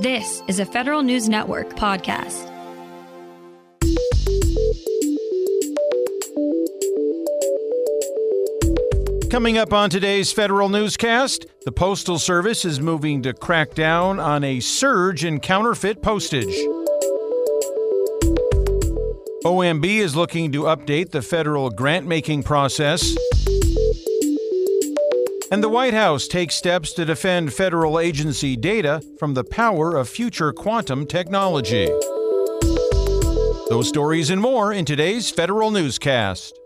This is a Federal News Network podcast. Coming up on today's Federal Newscast, the Postal Service is moving to crack down on a surge in counterfeit postage. OMB is looking to update the federal grant making process. And the White House takes steps to defend federal agency data from the power of future quantum technology. Those stories and more in today's Federal Newscast.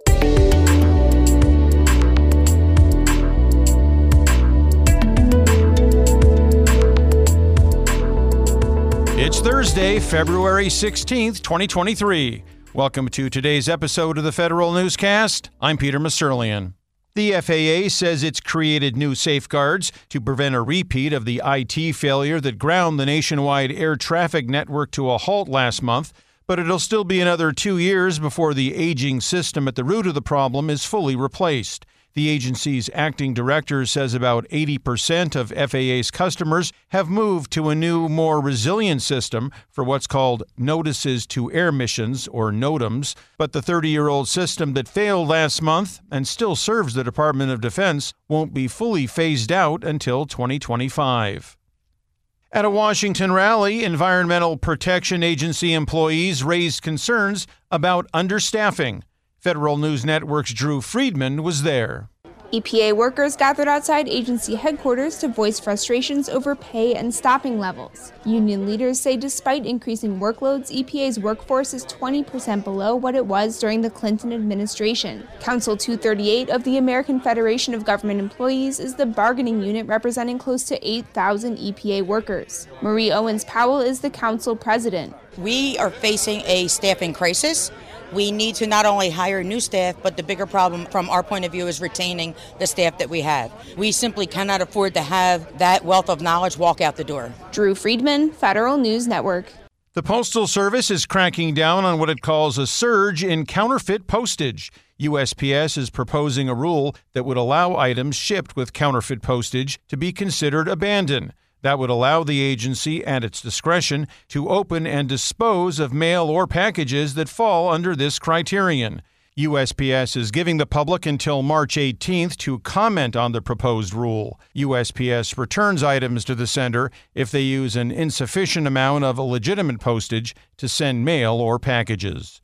It's Thursday, February 16th, 2023. Welcome to today's episode of the Federal Newscast. I'm Peter Musurlian. The FAA says it's created new safeguards to prevent a repeat of the IT failure that ground the nationwide air traffic network to a halt last month, but it'll still be another two years before the aging system at the root of the problem is fully replaced. The agency's acting director says about 80% of FAA's customers have moved to a new, more resilient system for what's called Notices to Air Missions, or NOTAMs. But the 30 year old system that failed last month and still serves the Department of Defense won't be fully phased out until 2025. At a Washington rally, Environmental Protection Agency employees raised concerns about understaffing. Federal News Network's Drew Friedman was there. EPA workers gathered outside agency headquarters to voice frustrations over pay and staffing levels. Union leaders say despite increasing workloads, EPA's workforce is 20% below what it was during the Clinton administration. Council 238 of the American Federation of Government Employees is the bargaining unit representing close to 8,000 EPA workers. Marie Owens Powell is the council president. We are facing a staffing crisis. We need to not only hire new staff, but the bigger problem from our point of view is retaining the staff that we have. We simply cannot afford to have that wealth of knowledge walk out the door. Drew Friedman, Federal News Network. The Postal Service is cracking down on what it calls a surge in counterfeit postage. USPS is proposing a rule that would allow items shipped with counterfeit postage to be considered abandoned. That would allow the agency, at its discretion, to open and dispose of mail or packages that fall under this criterion. USPS is giving the public until March 18th to comment on the proposed rule. USPS returns items to the sender if they use an insufficient amount of legitimate postage to send mail or packages.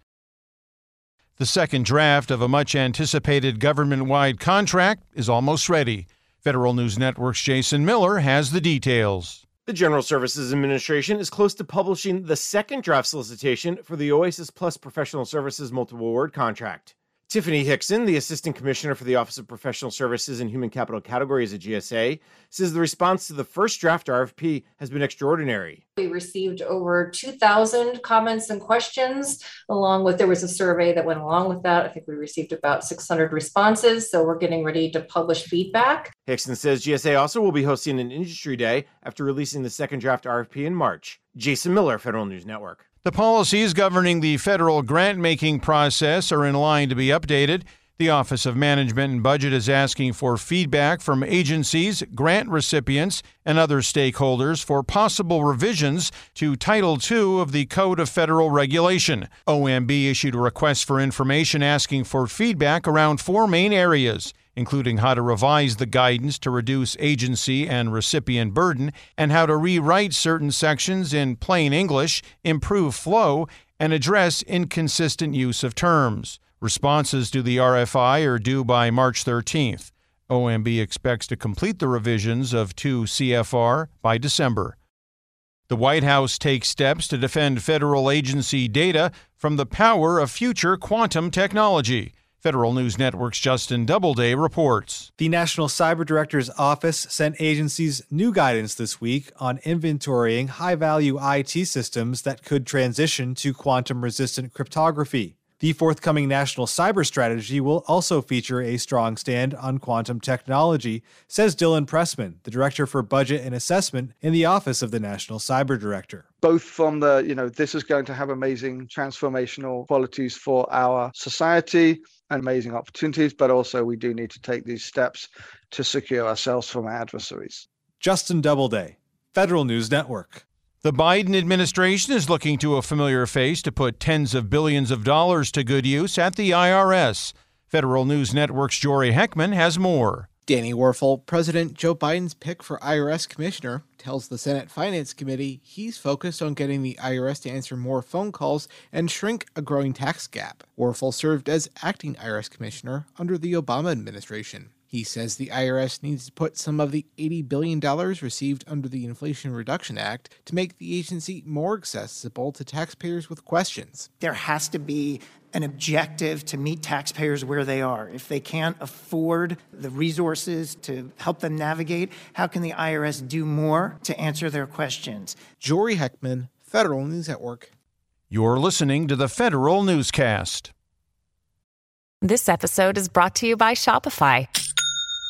The second draft of a much anticipated government wide contract is almost ready. Federal News Network's Jason Miller has the details. The General Services Administration is close to publishing the second draft solicitation for the Oasis Plus Professional Services Multiple Award contract. Tiffany Hixson, the Assistant Commissioner for the Office of Professional Services and Human Capital Categories at GSA, says the response to the first draft RFP has been extraordinary. We received over 2,000 comments and questions, along with there was a survey that went along with that. I think we received about 600 responses, so we're getting ready to publish feedback. Hixson says GSA also will be hosting an industry day after releasing the second draft RFP in March. Jason Miller, Federal News Network. The policies governing the federal grant making process are in line to be updated. The Office of Management and Budget is asking for feedback from agencies, grant recipients, and other stakeholders for possible revisions to Title II of the Code of Federal Regulation. OMB issued a request for information asking for feedback around four main areas including how to revise the guidance to reduce agency and recipient burden, and how to rewrite certain sections in plain English, improve flow, and address inconsistent use of terms. Responses to the RFI are due by March 13th. OMB expects to complete the revisions of 2 CFR by December. The White House takes steps to defend federal agency data from the power of future quantum technology. Federal News Network's Justin Doubleday reports. The National Cyber Director's Office sent agencies new guidance this week on inventorying high value IT systems that could transition to quantum resistant cryptography. The forthcoming national cyber strategy will also feature a strong stand on quantum technology, says Dylan Presman, the Director for Budget and Assessment in the Office of the National Cyber Director. Both from the, you know, this is going to have amazing transformational qualities for our society and amazing opportunities, but also we do need to take these steps to secure ourselves from our adversaries. Justin Doubleday, Federal News Network. The Biden administration is looking to a familiar face to put tens of billions of dollars to good use at the IRS. Federal News Network's Jory Heckman has more. Danny Werfel, President Joe Biden's pick for IRS commissioner, tells the Senate Finance Committee he's focused on getting the IRS to answer more phone calls and shrink a growing tax gap. Werfel served as acting IRS commissioner under the Obama administration. He says the IRS needs to put some of the $80 billion received under the Inflation Reduction Act to make the agency more accessible to taxpayers with questions. There has to be an objective to meet taxpayers where they are. If they can't afford the resources to help them navigate, how can the IRS do more to answer their questions? Jory Heckman, Federal News Network. You're listening to the Federal Newscast. This episode is brought to you by Shopify.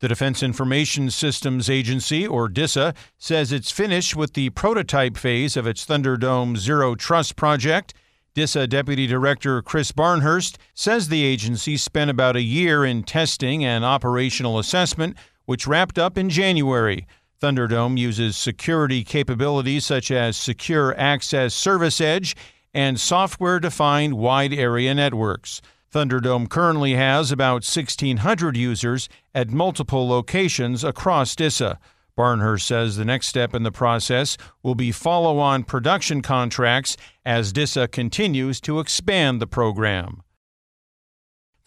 The Defense Information Systems Agency, or DISA, says it's finished with the prototype phase of its Thunderdome Zero Trust project. DISA Deputy Director Chris Barnhurst says the agency spent about a year in testing and operational assessment, which wrapped up in January. Thunderdome uses security capabilities such as Secure Access Service Edge and software defined wide area networks. Thunderdome currently has about 1,600 users at multiple locations across DISA. Barnhurst says the next step in the process will be follow on production contracts as DISA continues to expand the program.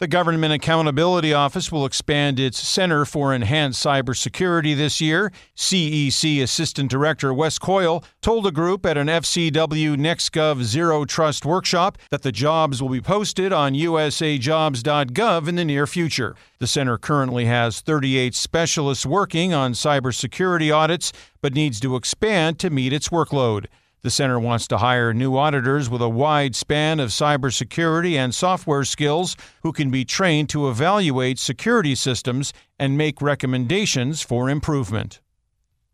The Government Accountability Office will expand its Center for Enhanced Cybersecurity this year. CEC Assistant Director Wes Coyle told a group at an FCW NextGov Zero Trust workshop that the jobs will be posted on usajobs.gov in the near future. The center currently has 38 specialists working on cybersecurity audits, but needs to expand to meet its workload. The center wants to hire new auditors with a wide span of cybersecurity and software skills who can be trained to evaluate security systems and make recommendations for improvement.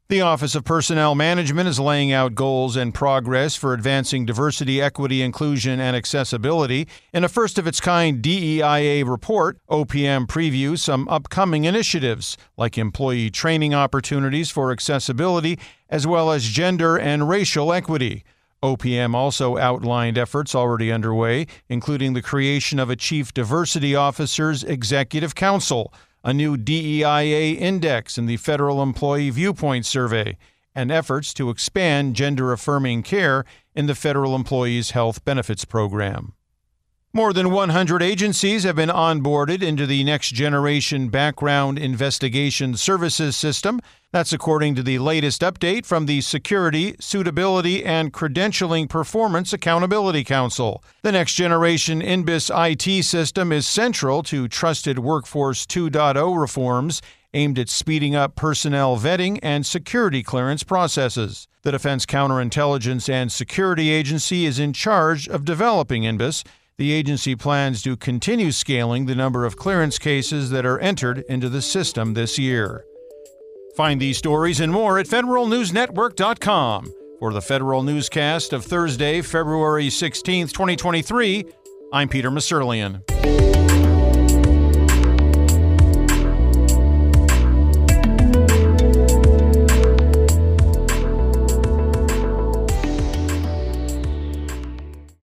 The Office of Personnel Management is laying out goals and progress for advancing diversity, equity, inclusion, and accessibility. In a first of its kind DEIA report, OPM previews some upcoming initiatives, like employee training opportunities for accessibility, as well as gender and racial equity. OPM also outlined efforts already underway, including the creation of a Chief Diversity Officers Executive Council a new DEIA index in the Federal Employee Viewpoint Survey, and efforts to expand gender affirming care in the Federal Employees Health Benefits Program. More than 100 agencies have been onboarded into the next generation background investigation services system. That's according to the latest update from the Security, Suitability, and Credentialing Performance Accountability Council. The next generation NBIS IT system is central to Trusted Workforce 2.0 reforms aimed at speeding up personnel vetting and security clearance processes. The Defense Counterintelligence and Security Agency is in charge of developing NBIS the agency plans to continue scaling the number of clearance cases that are entered into the system this year. Find these stories and more at federalnewsnetwork.com. For the Federal Newscast of Thursday, February 16, 2023, I'm Peter Musurlian.